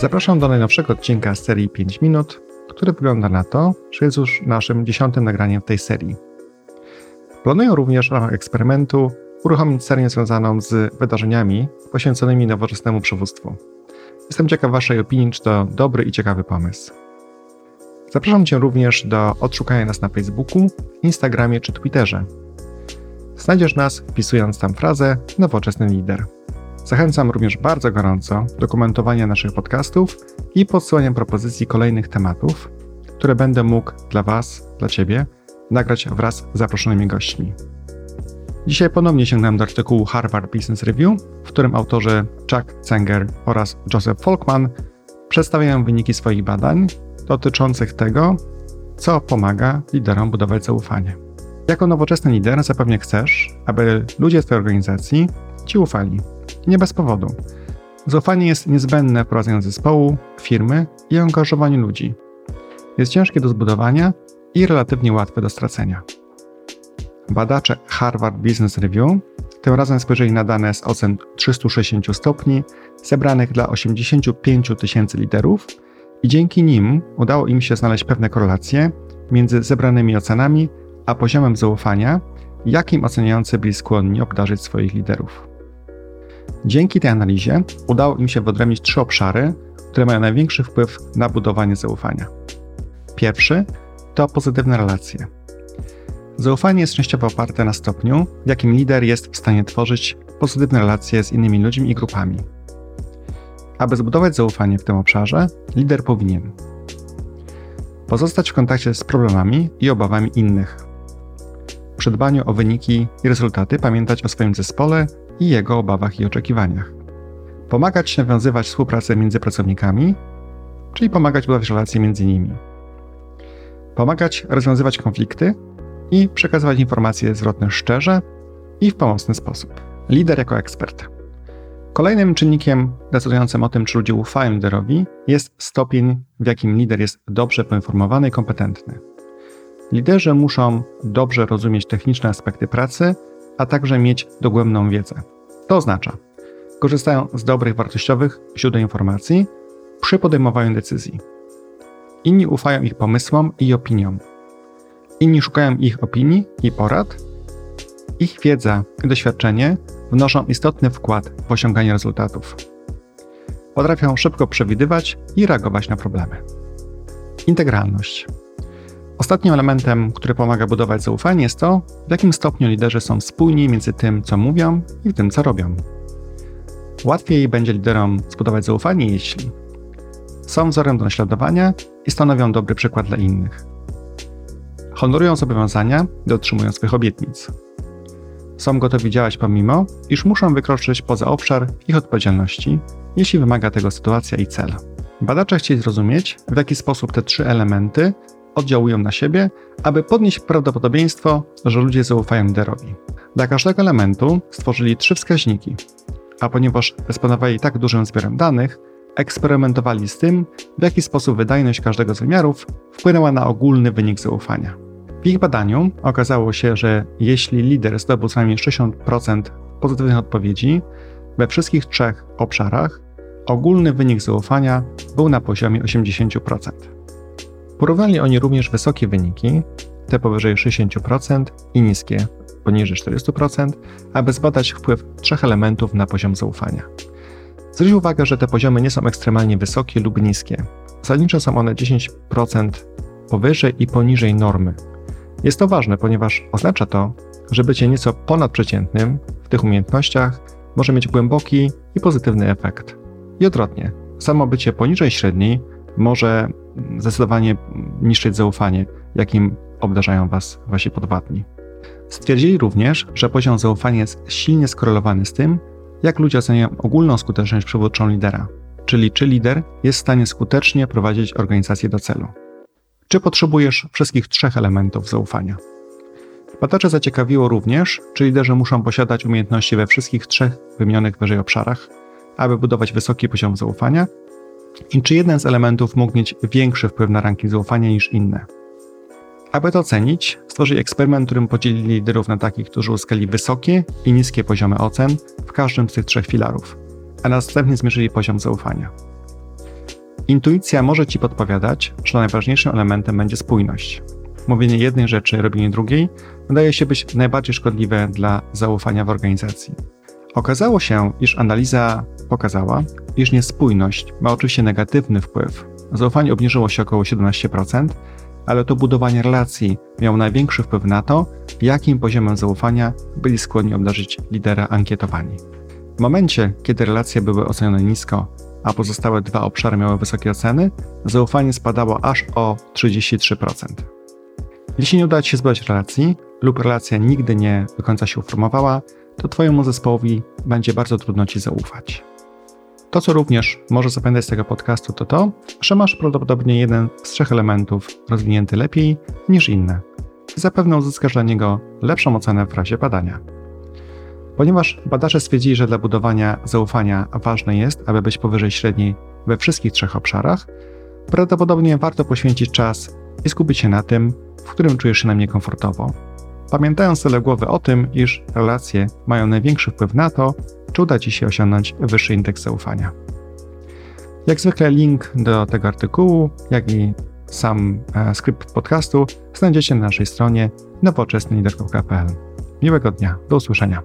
Zapraszam do najnowszego odcinka z serii 5 minut, który wygląda na to, że jest już naszym dziesiątym nagraniem w tej serii. Planuję również w ramach eksperymentu uruchomić serię związaną z wydarzeniami poświęconymi nowoczesnemu przywództwu. Jestem ciekaw Waszej opinii, czy to dobry i ciekawy pomysł. Zapraszam Cię również do odszukania nas na Facebooku, Instagramie czy Twitterze. Znajdziesz nas wpisując tam frazę nowoczesny lider. Zachęcam również bardzo gorąco do komentowania naszych podcastów i podsyłania propozycji kolejnych tematów, które będę mógł dla Was, dla Ciebie, nagrać wraz z zaproszonymi gośćmi. Dzisiaj ponownie sięgnąłem do artykułu Harvard Business Review, w którym autorzy Chuck Zenger oraz Joseph Folkman przedstawiają wyniki swoich badań dotyczących tego, co pomaga liderom budować zaufanie. Jako nowoczesny lider zapewne chcesz, aby ludzie w Twojej organizacji Ci ufali. Nie bez powodu. Zaufanie jest niezbędne w prowadzeniu zespołu, firmy i angażowaniu ludzi. Jest ciężkie do zbudowania i relatywnie łatwe do stracenia. Badacze Harvard Business Review tym razem spojrzeli na dane z ocen 360 stopni zebranych dla 85 tysięcy liderów i dzięki nim udało im się znaleźć pewne korelacje między zebranymi ocenami a poziomem zaufania, jakim oceniający byli skłonni obdarzyć swoich liderów. Dzięki tej analizie udało im się wyodrębnić trzy obszary, które mają największy wpływ na budowanie zaufania. Pierwszy to pozytywne relacje. Zaufanie jest częściowo oparte na stopniu, w jakim lider jest w stanie tworzyć pozytywne relacje z innymi ludźmi i grupami. Aby zbudować zaufanie w tym obszarze, lider powinien pozostać w kontakcie z problemami i obawami innych. Przy dbaniu o wyniki i rezultaty pamiętać o swoim zespole i jego obawach i oczekiwaniach. Pomagać nawiązywać współpracę między pracownikami, czyli pomagać budować relacje między nimi. Pomagać rozwiązywać konflikty i przekazywać informacje zwrotne szczerze i w pomocny sposób. Lider jako ekspert. Kolejnym czynnikiem decydującym o tym, czy ludzie ufają liderowi, jest stopień, w jakim lider jest dobrze poinformowany i kompetentny. Liderzy muszą dobrze rozumieć techniczne aspekty pracy, a także mieć dogłębną wiedzę. To oznacza, korzystają z dobrych, wartościowych źródeł informacji przy podejmowaniu decyzji. Inni ufają ich pomysłom i opiniom. Inni szukają ich opinii i porad. Ich wiedza i doświadczenie wnoszą istotny wkład w osiąganie rezultatów. Potrafią szybko przewidywać i reagować na problemy. Integralność. Ostatnim elementem, który pomaga budować zaufanie, jest to, w jakim stopniu liderzy są spójni między tym, co mówią i tym, co robią. Łatwiej będzie liderom zbudować zaufanie, jeśli są wzorem do naśladowania i stanowią dobry przykład dla innych. Honorują zobowiązania dotrzymują swych obietnic. Są gotowi działać pomimo, iż muszą wykroczyć poza obszar ich odpowiedzialności, jeśli wymaga tego sytuacja i cel. Badacze chcieli zrozumieć, w jaki sposób te trzy elementy oddziałują na siebie, aby podnieść prawdopodobieństwo, że ludzie zaufają liderowi. Dla każdego elementu stworzyli trzy wskaźniki, a ponieważ dysponowali tak dużym zbiorem danych, eksperymentowali z tym, w jaki sposób wydajność każdego z wymiarów wpłynęła na ogólny wynik zaufania. W ich badaniu okazało się, że jeśli lider zdobył co najmniej 60% pozytywnych odpowiedzi we wszystkich trzech obszarach, ogólny wynik zaufania był na poziomie 80%. Porównali oni również wysokie wyniki, te powyżej 60% i niskie, poniżej 40%, aby zbadać wpływ trzech elementów na poziom zaufania. Zwróć uwagę, że te poziomy nie są ekstremalnie wysokie lub niskie. Zasadniczo są one 10% powyżej i poniżej normy. Jest to ważne, ponieważ oznacza to, że bycie nieco ponadprzeciętnym w tych umiejętnościach może mieć głęboki i pozytywny efekt. I odwrotnie, samo bycie poniżej średniej może zdecydowanie niszczyć zaufanie, jakim obdarzają Was Wasi podwładni. Stwierdzili również, że poziom zaufania jest silnie skorelowany z tym, jak ludzie oceniają ogólną skuteczność przywódczą lidera, czyli czy lider jest w stanie skutecznie prowadzić organizację do celu. Czy potrzebujesz wszystkich trzech elementów zaufania? Badacze zaciekawiło również, czy liderzy muszą posiadać umiejętności we wszystkich trzech wymienionych wyżej obszarach, aby budować wysoki poziom zaufania, i czy jeden z elementów mógł mieć większy wpływ na ranking zaufania niż inne. Aby to ocenić, stworzyli eksperyment, którym podzielili liderów na takich, którzy uzyskali wysokie i niskie poziomy ocen w każdym z tych trzech filarów, a następnie zmierzyli poziom zaufania. Intuicja może Ci podpowiadać, że najważniejszym elementem będzie spójność. Mówienie jednej rzeczy, robienie drugiej wydaje się być najbardziej szkodliwe dla zaufania w organizacji. Okazało się, iż analiza pokazała, iż niespójność ma oczywiście negatywny wpływ. Zaufanie obniżyło się około 17%, ale to budowanie relacji miało największy wpływ na to, jakim poziomem zaufania byli skłonni obdarzyć lidera ankietowani. W momencie, kiedy relacje były ocenione nisko, a pozostałe dwa obszary miały wysokie oceny, zaufanie spadało aż o 33%. Jeśli nie uda Ci się zbudować relacji lub relacja nigdy nie do końca się uformowała, to Twojemu zespołowi będzie bardzo trudno Ci zaufać. To, co również może zapamiętać z tego podcastu, to to, że masz prawdopodobnie jeden z trzech elementów rozwinięty lepiej niż inne. Zapewne uzyskasz dla niego lepszą ocenę w razie badania. Ponieważ badacze stwierdzili, że dla budowania zaufania ważne jest, aby być powyżej średniej we wszystkich trzech obszarach, prawdopodobnie warto poświęcić czas i skupić się na tym, w którym czujesz się najmniej komfortowo. Pamiętając tyle głowy o tym, iż relacje mają największy wpływ na to, czy uda Ci się osiągnąć wyższy indeks zaufania. Jak zwykle link do tego artykułu, jak i sam e, skrypt podcastu znajdziecie na naszej stronie nowoczesnylider.pl. Miłego dnia, do usłyszenia.